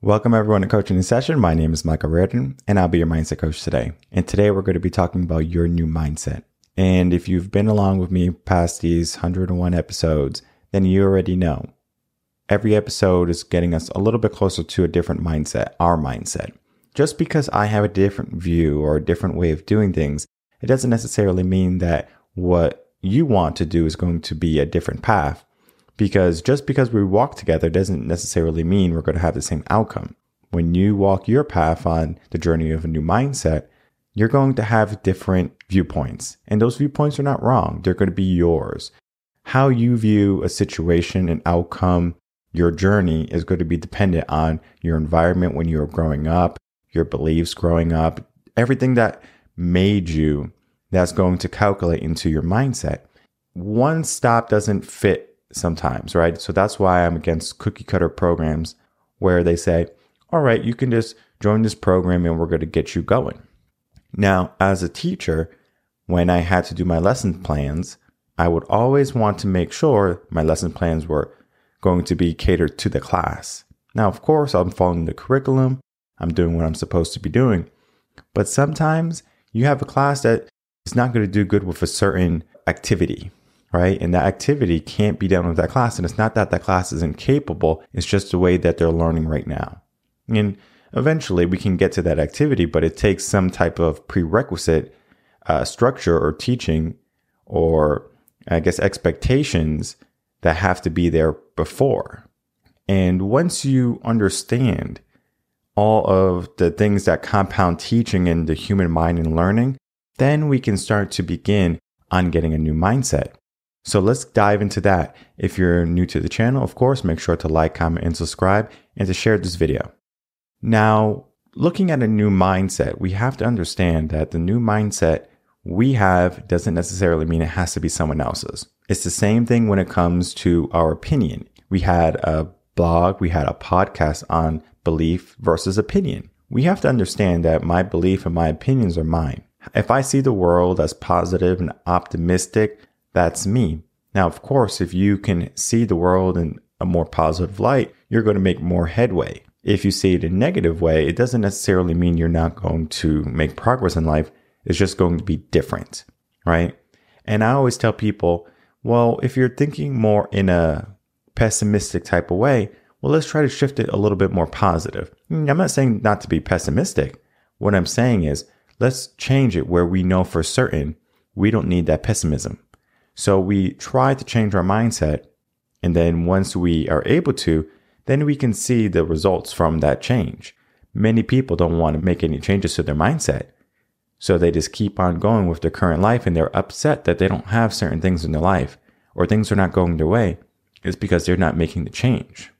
Welcome everyone to Coaching in Session. My name is Michael Rearden and I'll be your mindset coach today. And today we're going to be talking about your new mindset. And if you've been along with me past these 101 episodes, then you already know. Every episode is getting us a little bit closer to a different mindset, our mindset. Just because I have a different view or a different way of doing things, it doesn't necessarily mean that what you want to do is going to be a different path because just because we walk together doesn't necessarily mean we're going to have the same outcome. When you walk your path on the journey of a new mindset, you're going to have different viewpoints. And those viewpoints are not wrong, they're going to be yours. How you view a situation, an outcome, your journey is going to be dependent on your environment when you were growing up, your beliefs growing up, everything that made you that's going to calculate into your mindset. One stop doesn't fit sometimes, right? So that's why I'm against cookie cutter programs where they say, all right, you can just join this program and we're going to get you going. Now, as a teacher, when I had to do my lesson plans, I would always want to make sure my lesson plans were going to be catered to the class. Now, of course, I'm following the curriculum, I'm doing what I'm supposed to be doing. But sometimes you have a class that is not going to do good with a certain activity, right? And that activity can't be done with that class. And it's not that that class is incapable, it's just the way that they're learning right now. And eventually we can get to that activity, but it takes some type of prerequisite uh, structure or teaching or I guess expectations that have to be there before. And once you understand all of the things that compound teaching in the human mind and learning, then we can start to begin on getting a new mindset. So let's dive into that. If you're new to the channel, of course, make sure to like, comment, and subscribe and to share this video. Now, looking at a new mindset, we have to understand that the new mindset we have doesn't necessarily mean it has to be someone else's. It's the same thing when it comes to our opinion. We had a blog, we had a podcast on belief versus opinion. We have to understand that my belief and my opinions are mine. If I see the world as positive and optimistic, that's me. Now, of course, if you can see the world in a more positive light, you're going to make more headway. If you see it in a negative way, it doesn't necessarily mean you're not going to make progress in life. It's just going to be different, right? And I always tell people, well, if you're thinking more in a pessimistic type of way, well, let's try to shift it a little bit more positive. Hmm, I'm not saying not to be pessimistic. What I'm saying is let's change it where we know for certain we don't need that pessimism. So we try to change our mindset. And then once we are able to, then we can see the results from that change. Many people don't want to make any changes to their mindset. So they just keep on going with their current life and they're upset that they don't have certain things in their life or things are not going their way. It's because they're not making the change.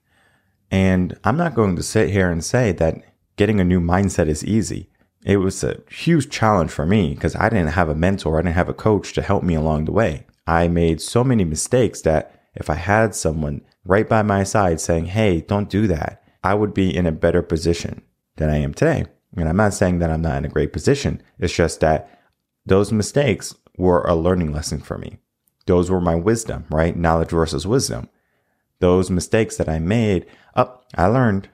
And I'm not going to sit here and say that getting a new mindset is easy. It was a huge challenge for me because I didn't have a mentor, I didn't have a coach to help me along the way. I made so many mistakes that if I had someone right by my side saying, Hey, don't do that, I would be in a better position than I am today. And I'm not saying that I'm not in a great position. It's just that those mistakes were a learning lesson for me. Those were my wisdom, right? Knowledge versus wisdom. Those mistakes that I made, up, oh, I learned.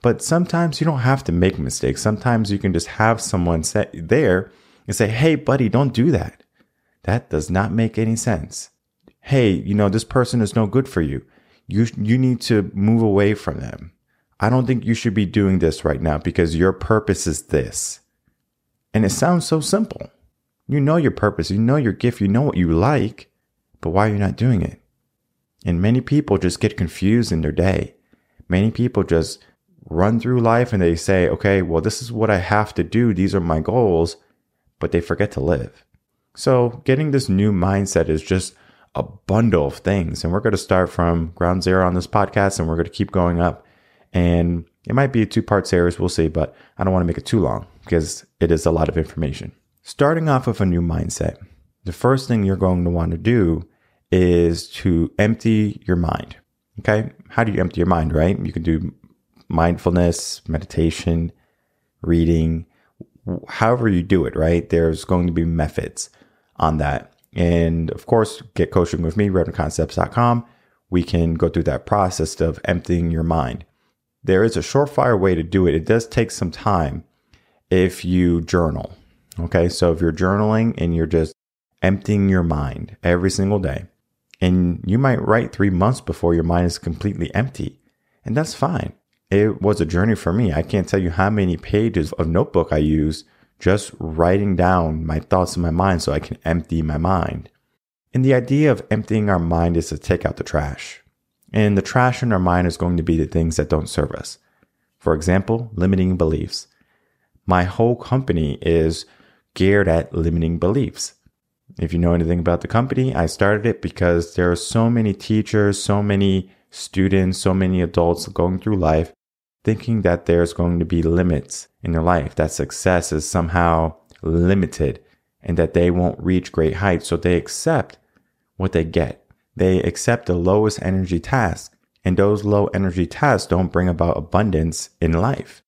But sometimes you don't have to make mistakes. Sometimes you can just have someone say there and say, Hey, buddy, don't do that. That does not make any sense. Hey, you know, this person is no good for you. You, you need to move away from them. I don't think you should be doing this right now because your purpose is this. And it sounds so simple. You know your purpose, you know your gift, you know what you like, but why are you not doing it? And many people just get confused in their day. Many people just run through life and they say, okay, well, this is what I have to do. These are my goals, but they forget to live. So, getting this new mindset is just a bundle of things. And we're going to start from ground zero on this podcast and we're going to keep going up. And it might be a two part series, we'll see, but I don't want to make it too long because it is a lot of information. Starting off with a new mindset, the first thing you're going to want to do is to empty your mind. Okay. How do you empty your mind, right? You can do mindfulness, meditation, reading, however you do it, right? There's going to be methods on that. And of course, get coaching with me, revenconcepts.com. We can go through that process of emptying your mind. there is a surefire way to do it. It does take some time if you journal. Okay. So if you're journaling and you're just emptying your mind every single day, and you might write three months before your mind is completely empty, and that's fine. It was a journey for me. I can't tell you how many pages of notebook I use just writing down my thoughts in my mind so I can empty my mind. And the idea of emptying our mind is to take out the trash. And the trash in our mind is going to be the things that don't serve us. For example, limiting beliefs. My whole company is geared at limiting beliefs. If you know anything about the company, I started it because there are so many teachers, so many students, so many adults going through life thinking that there's going to be limits in their life, that success is somehow limited and that they won't reach great heights. So they accept what they get. They accept the lowest energy task. And those low energy tasks don't bring about abundance in life.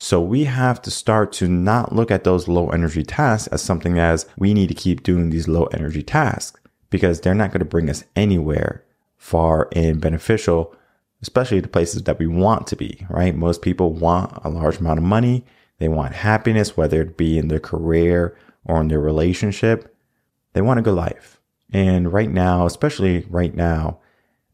So we have to start to not look at those low energy tasks as something as we need to keep doing these low energy tasks because they're not going to bring us anywhere far and beneficial especially the places that we want to be, right? Most people want a large amount of money. They want happiness, whether it be in their career or in their relationship. They want a good life. And right now, especially right now,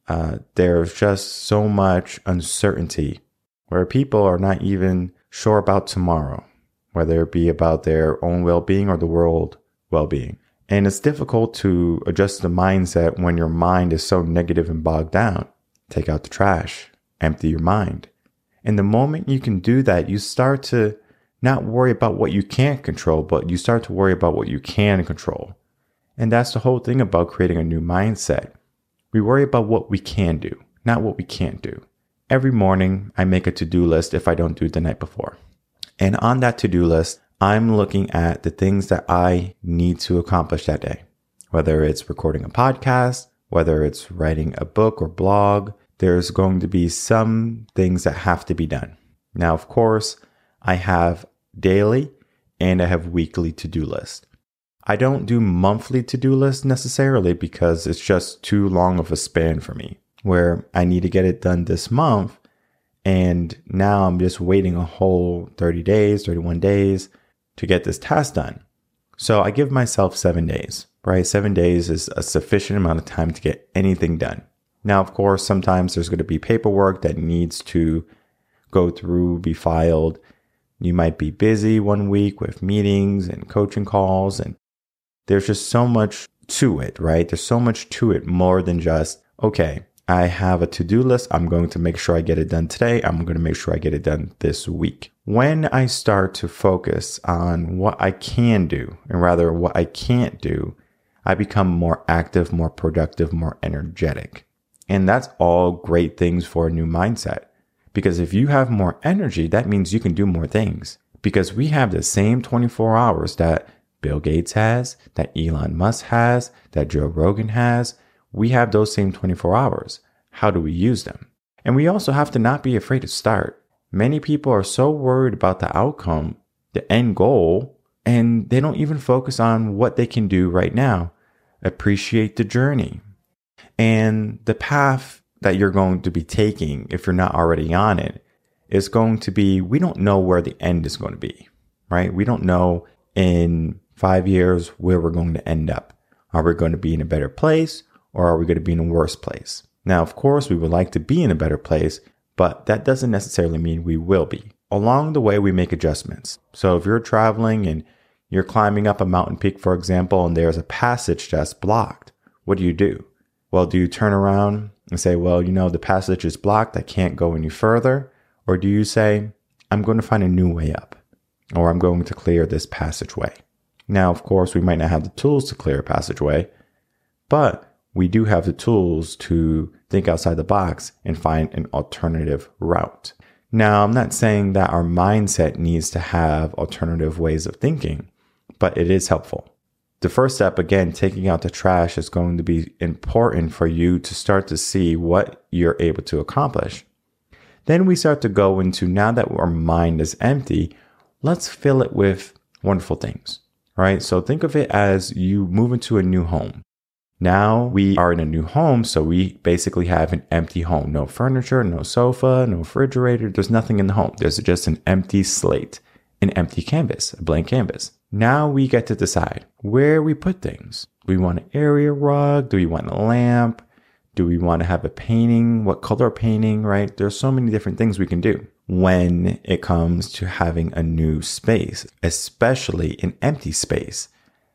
uh, there's just so much uncertainty where people are not even sure about tomorrow, whether it be about their own well being or the world well being. And it's difficult to adjust the mindset when your mind is so negative and bogged down. Take out the trash, empty your mind. And the moment you can do that, you start to not worry about what you can't control, but you start to worry about what you can control. And that's the whole thing about creating a new mindset. We worry about what we can do, not what we can't do. Every morning, I make a to do list if I don't do it the night before. And on that to do list, I'm looking at the things that I need to accomplish that day, whether it's recording a podcast, whether it's writing a book or blog, there's going to be some things that have to be done. Now, of course, I have daily and I have weekly to do list. I don't do monthly to do list necessarily because it's just too long of a span for me where I need to get it done this month. And now I'm just waiting a whole 30 days, 31 days to get this task done. So I give myself seven days right? Seven days is a sufficient amount of time to get anything done. Now, of course, sometimes there's going to be paperwork that needs to go through, be filed. You might be busy one week with meetings and coaching calls, and there's just so much to it, right? There's so much to it more than just, okay, I have a to do list. I'm going to make sure I get it done today. I'm going to make sure I get it done this week. When I start to focus on what I can do and rather what I can't do, I become more active, more productive, more energetic. And that's all great things for a new mindset. Because if you have more energy, that means you can do more things. Because we have the same 24 hours that Bill Gates has, that Elon Musk has, that Joe Rogan has. We have those same 24 hours. How do we use them? And we also have to not be afraid to start. Many people are so worried about the outcome, the end goal, and they don't even focus on what they can do right now appreciate the journey and the path that you're going to be taking if you're not already on it is going to be we don't know where the end is going to be right we don't know in 5 years where we're going to end up are we going to be in a better place or are we going to be in a worse place now of course we would like to be in a better place but that doesn't necessarily mean we will be along the way we make adjustments so if you're traveling and you're climbing up a mountain peak, for example, and there's a passage that's blocked. What do you do? Well, do you turn around and say, well, you know, the passage is blocked. I can't go any further? Or do you say, I'm going to find a new way up or I'm going to clear this passageway? Now, of course, we might not have the tools to clear a passageway, but we do have the tools to think outside the box and find an alternative route. Now, I'm not saying that our mindset needs to have alternative ways of thinking but it is helpful. The first step, again, taking out the trash is going to be important for you to start to see what you're able to accomplish. Then we start to go into now that our mind is empty, let's fill it with wonderful things, right? So think of it as you move into a new home Now we are in a new home, so we basically have an empty home. No furniture, no sofa, no refrigerator. There's nothing in the home. There's just an empty slate, an empty canvas, a blank canvas. Now we get to decide where we put things. Do we want an area rug? Do we want a lamp? Do we want to have a painting? What color painting, right? There's so many different things we can do when it comes to having a new space, especially an empty space.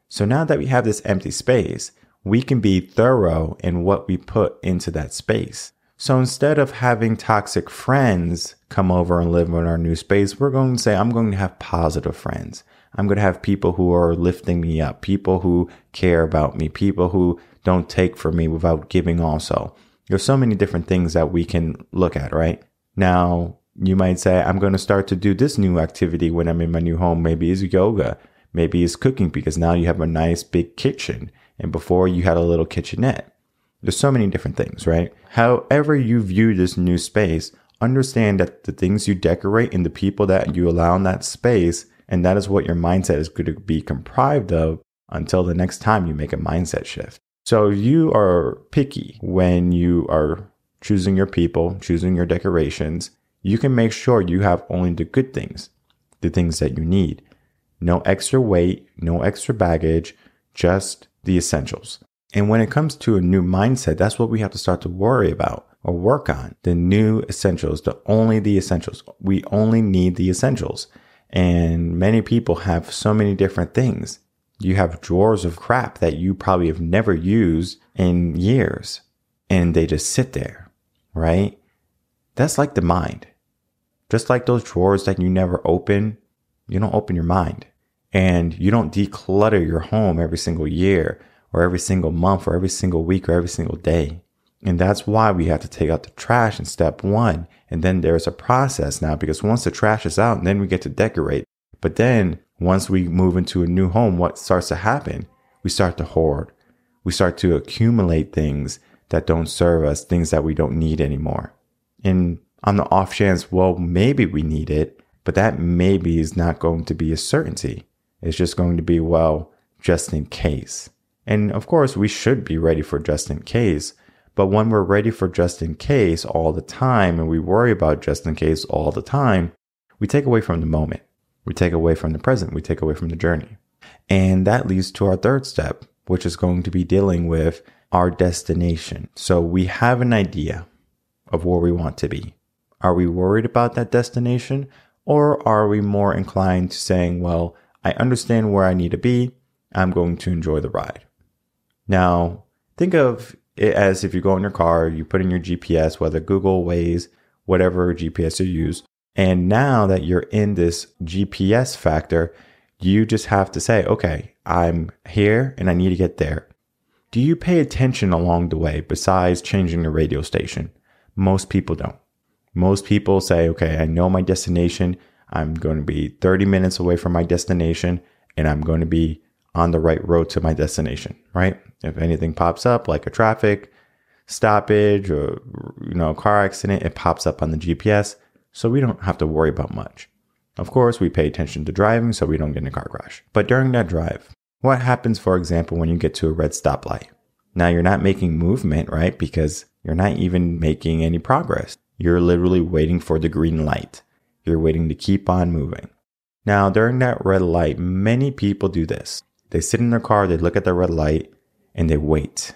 So now that we have this empty space, we can be thorough in what we put into that space. So instead of having toxic friends come over and live in our new space, we're going to say, I'm going to have positive friends. I'm going to have people who are lifting me up, people who care about me, people who don't take from me without giving also. There's so many different things that we can look at, right? Now, you might say, I'm going to start to do this new activity when I'm in my new home. Maybe it's yoga. Maybe it's cooking because now you have a nice big kitchen and before you had a little kitchenette. There's so many different things, right? However you view this new space, understand that the things you decorate and the people that you allow in that space, and that is what your mindset is going to be comprised of until the next time you make a mindset shift. So you are picky when you are choosing your people, choosing your decorations, you can make sure you have only the good things, the things that you need. No extra weight, no extra baggage, just the essentials. And when it comes to a new mindset, that's what we have to start to worry about or work on. The new essentials, the only the essentials. We only need the essentials. And many people have so many different things. You have drawers of crap that you probably have never used in years and they just sit there, right? That's like the mind. Just like those drawers that you never open, you don't open your mind and you don't declutter your home every single year or every single month or every single week or every single day. And that's why we have to take out the trash in step one. And then there's a process now because once the trash is out, then we get to decorate. But then once we move into a new home, what starts to happen? We start to hoard. We start to accumulate things that don't serve us, things that we don't need anymore. And on the off chance, well, maybe we need it, but that maybe is not going to be a certainty. It's just going to be, well, just in case. And of course, we should be ready for just in case. But when we're ready for just in case all the time and we worry about just in case all the time, we take away from the moment. We take away from the present. We take away from the journey. And that leads to our third step, which is going to be dealing with our destination. So we have an idea of where we want to be. Are we worried about that destination? Or are we more inclined to saying, well, I understand where I need to be. I'm going to enjoy the ride. Now, think of it as if you go in your car, you put in your GPS, whether Google, Waze, whatever GPS you use. And now that you're in this GPS factor, you just have to say, okay, I'm here and I need to get there. Do you pay attention along the way besides changing the radio station? Most people don't. Most people say, okay, I know my destination. I'm going to be 30 minutes away from my destination and I'm going to be on the right road to my destination, right? If anything pops up like a traffic stoppage or you know, a car accident, it pops up on the GPS, so we don't have to worry about much. Of course, we pay attention to driving so we don't get in a car crash. But during that drive, what happens for example when you get to a red stoplight? Now you're not making movement, right? Because you're not even making any progress. You're literally waiting for the green light. You're waiting to keep on moving. Now, during that red light, many people do this. They sit in their car, they look at the red light, and they wait.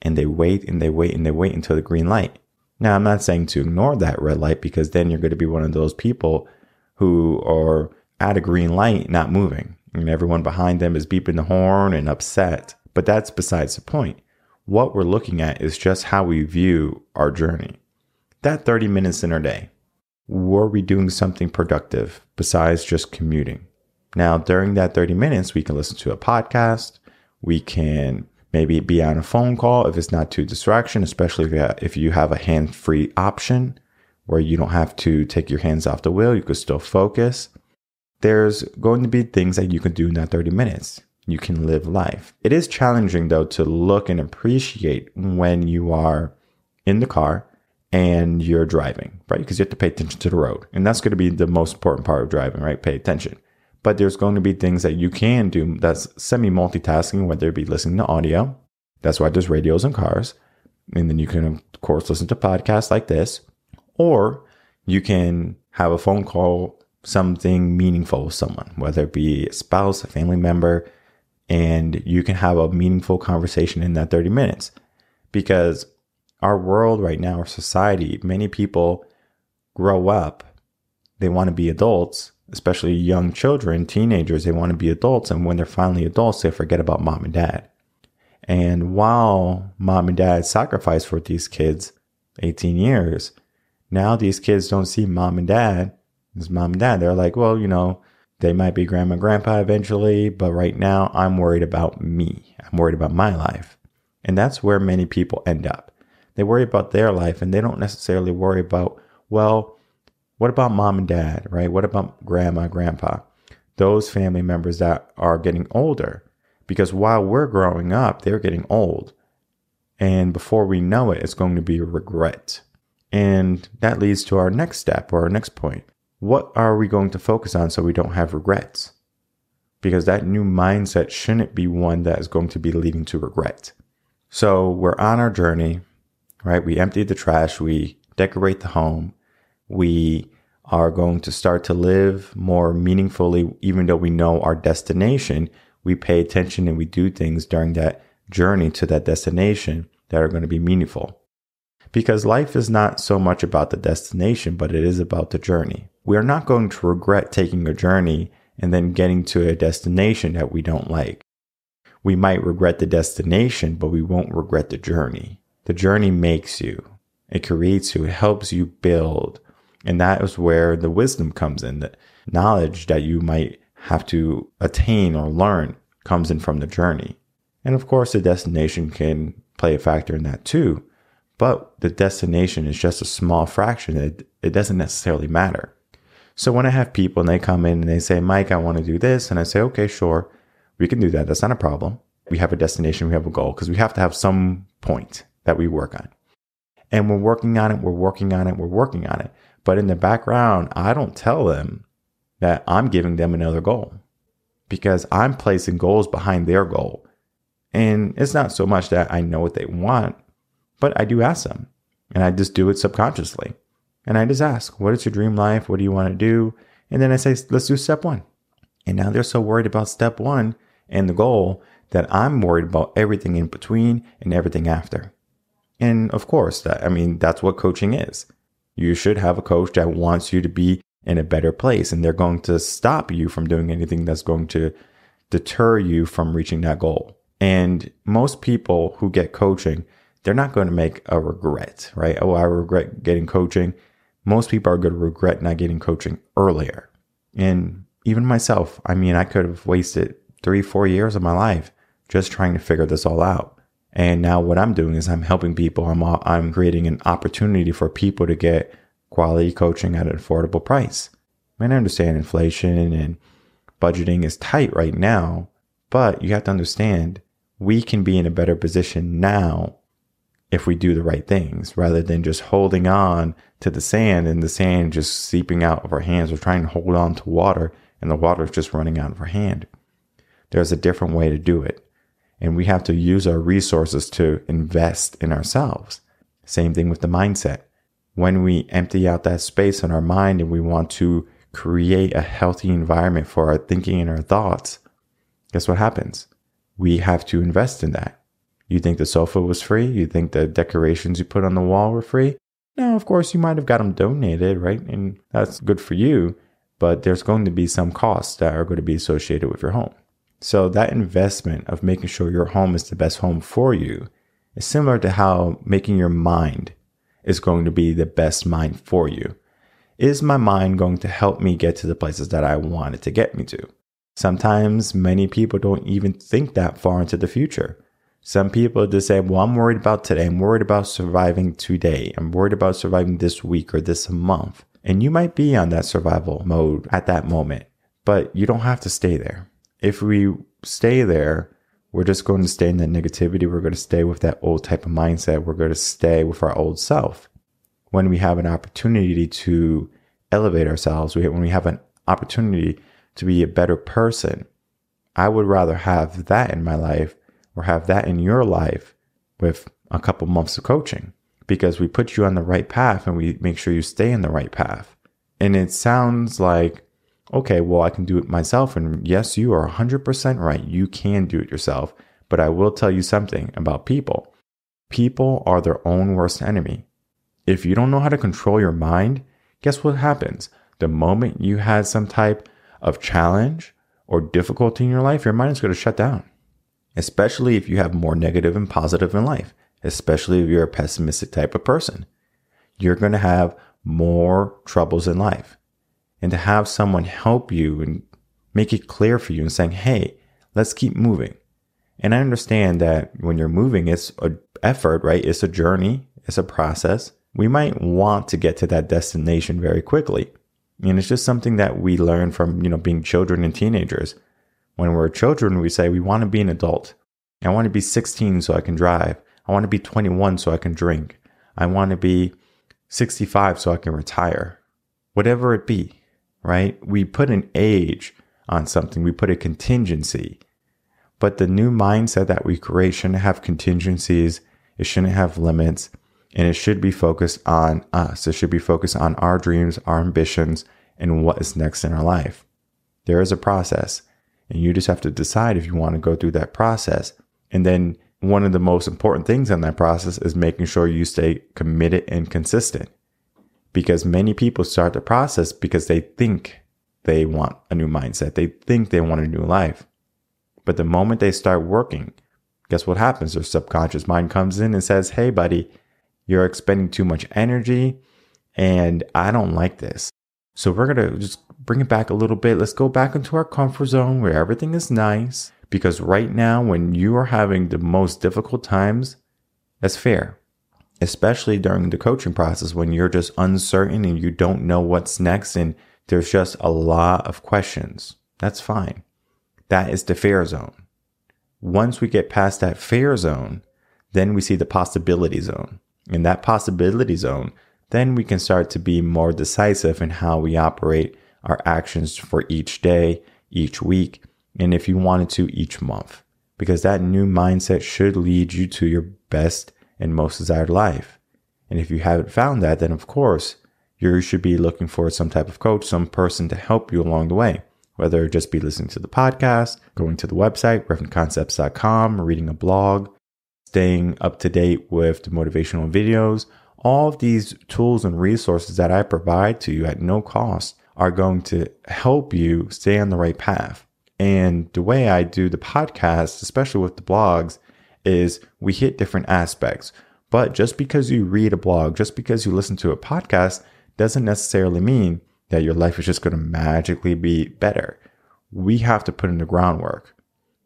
And they wait and they wait and they wait until the green light. Now, I'm not saying to ignore that red light because then you're going to be one of those people who are at a green light not moving. And everyone behind them is beeping the horn and upset. But that's besides the point. What we're looking at is just how we view our journey. That 30 minutes in our day, were we doing something productive besides just commuting? Now, during that 30 minutes, we can listen to a podcast. We can maybe be on a phone call if it's not too distraction, especially if you have, a hand free option where you don't have to take your hands off the wheel. You could still focus. There's going to be things that you can do in that 30 minutes. You can live life. It is challenging though to look and appreciate when you are in the car and you're driving, right? Because you have to pay attention to the road. And that's going to be the most important part of driving, right? Pay attention. But there's going to be things that you can do that's semi multitasking, whether it be listening to audio, That's why there's radios in cars. And then you can, of course, listen to podcasts like this, or you can have a phone call, something meaningful with someone, whether it be a spouse, a family member, and you can have a meaningful conversation in that 30 minutes. Because our world right now, our society, many people grow up, they want to be adults, especially young children, teenagers, they want to be adults. And when they're finally adults, they forget about mom and dad. And while mom and dad sacrificed for these kids 18 years, now these kids don't see mom and dad as mom and dad. They're like, well, you know, they might be grandma and grandpa eventually, but right now I'm worried about me. I'm worried about my life. And that's where many people end up. They worry about their life and they don't necessarily worry about, well, what about mom and dad, right? What about grandma, grandpa? Those family members that are getting older. Because while we're growing up, they're getting old. And before we know it, it's going to be regret. And that leads to our next step or our next point. What are we going to focus on so we don't have regrets? Because that new mindset shouldn't be one that is going to be leading to regret. So we're on our journey, right? We empty the trash, we decorate the home, we are going to start to live more meaningfully, even though we know our destination. We pay attention and we do things during that journey to that destination that are going to be meaningful. Because life is not so much about the destination, but it is about the journey. We are not going to regret taking a journey and then getting to a destination that we don't like we might regret the destination, but we won't regret the journey. The journey makes you, it creates you, it helps you build. And that is where the wisdom comes in. The knowledge that you might have to attain or learn comes in from the journey. And of course, the destination can play a factor in that too. But the destination is just a small fraction. It, it doesn't necessarily matter. So when I have people and they come in and they say, Mike, I want to do this. And I say, okay, sure. We can do that. That's not a problem. We have a destination, we have a goal because we have to have some point that we work on. And we're working on it, we're working on it, we're working on it. But in the background, I don't tell them that I'm giving them another goal because I'm placing goals behind their goal. And it's not so much that I know what they want, but I do ask them and I just do it subconsciously. And I just ask, what is your dream life? What do you want to do? And then I say, let's do step one. And now they're so worried about step one and the goal that I'm worried about everything in between and everything after. And of course, that, I mean, that's what coaching is. You should have a coach that wants you to be in a better place and they're going to stop you from doing anything that's going to deter you from reaching that goal. And most people who get coaching, they're not going to make a regret, right? Oh, I regret getting coaching. Most people are going to regret not getting coaching earlier. And even myself, I mean, I could have wasted three, four years of my life just trying to figure this all out. And now what I'm doing is I'm helping people. I'm, I'm creating an opportunity for people to get quality coaching at an affordable price. I mean, I understand inflation and budgeting is tight right now, but you have to understand we can be in a better position now if we do the right things rather than just holding on to the sand and the sand just seeping out of our hands. We're trying to hold on to water and the water is just running out of our hand. There's a different way to do it. And we have to use our resources to invest in ourselves. Same thing with the mindset. When we empty out that space in our mind and we want to create a healthy environment for our thinking and our thoughts, guess what happens? We have to invest in that. You think the sofa was free? You think the decorations you put on the wall were free? Now, of course, you might have got them donated, right? And that's good for you, but there's going to be some costs that are going to be associated with your home. So that investment of making sure your home is the best home for you is similar to how making your mind is going to be the best mind for you. Is my mind going to help me get to the places that I want it to get me to? Sometimes many people don't even think that far into the future. Some people just say, Well, I'm worried about today. I'm worried about surviving today. I'm worried about surviving this week or this month. And you might be on that survival mode at that moment, but you don't have to stay there if we stay there, we're just going to stay in that negativity. We're going to stay with that old type of mindset. We're going to stay with our old self. When we have an opportunity to elevate ourselves, when we have an opportunity to be a better person, I would rather have that in my life or have that in your life with a couple months of coaching because we put you on the right path and we make sure you stay in the right path. And it sounds like, okay, well, I can do it myself. And yes, you are 100% right. You can do it yourself. But I will tell you something about people. People are their own worst enemy. If you don't know how to control your mind, guess what happens? The moment you had some type of challenge or difficulty in your life, your mind is going to shut down. Especially if you have more negative and positive in life, especially if you're a pessimistic type of person. You're going to have more troubles in life. And to have someone help you and make it clear for you and saying, Hey, let's keep moving. And I understand that when you're moving, it's an effort, right? It's a journey. It's a process. We might want to get to that destination very quickly. And it's just something that we learn from, you know, being children and teenagers. When we're children, we say we want to be an adult. I want to be 16 so I can drive. I want to be 21 so I can drink. I want to be 65 so I can retire. Whatever it be, right? We put an age on something, we put a contingency. But the new mindset that we create shouldn't have contingencies, it shouldn't have limits, and it should be focused on us. It should be focused on our dreams, our ambitions, and what is next in our life. There is a process, and you just have to decide if you want to go through that process. And then one of the most important things in that process is making sure you stay committed and consistent. Because many people start the process because they think they want a new mindset. They think they want a new life. But the moment they start working, guess what happens? Their subconscious mind comes in and says, Hey, buddy, you're expending too much energy and I don't like this. So we're going to just bring it back a little bit. Let's go back into our comfort zone where everything is nice. Because right now, when you are having the most difficult times, that's fair, especially during the coaching process when you're just uncertain and you don't know what's next and there's just a lot of questions. That's fine. That is the fair zone. Once we get past that fair zone, then we see the possibility zone. In that possibility zone, then we can start to be more decisive in how we operate our actions for each day, each week, and if you wanted to each month, because that new mindset should lead you to your best and most desired life. And if you haven't found that, then of course, you should be looking for some type of coach, some person to help you along the way, whether it just be listening to the podcast, going to the website, revenconcepts.com, reading a blog, staying up to date with the motivational videos. All of these tools and resources that I provide to you at no cost are going to help you stay on the right path. And the way I do the podcast, especially with the blogs, is we hit different aspects. But just because you read a blog, just because you listen to a podcast, doesn't necessarily mean that your life is just going to magically be better. We have to put in the groundwork.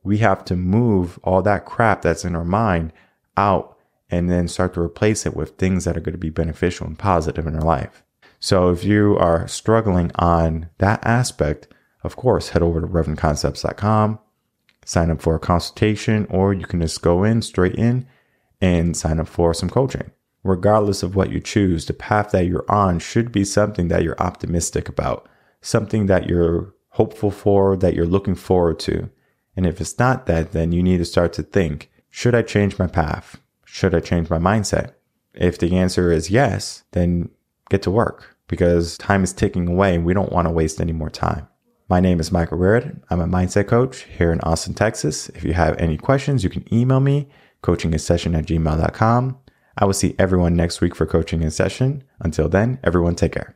We have to move all that crap that's in our mind out and then start to replace it with things that are going to be beneficial and positive in our life. So if you are struggling on that aspect, of course, head over to revenconcepts.com, sign up for a consultation, or you can just go in straight in and sign up for some coaching. Regardless of what you choose, the path that you're on should be something that you're optimistic about, something that you're hopeful for, that you're looking forward to. And if it's not that, then you need to start to think, should I change my path? Should I change my mindset? If the answer is yes, then get to work because time is ticking away and we don't want to waste any more time. My name is Michael Rearden. I'm a mindset coach here in Austin, Texas. If you have any questions, you can email me, coachinginsession at gmail.com. I will see everyone next week for coaching in session. Until then, everyone take care.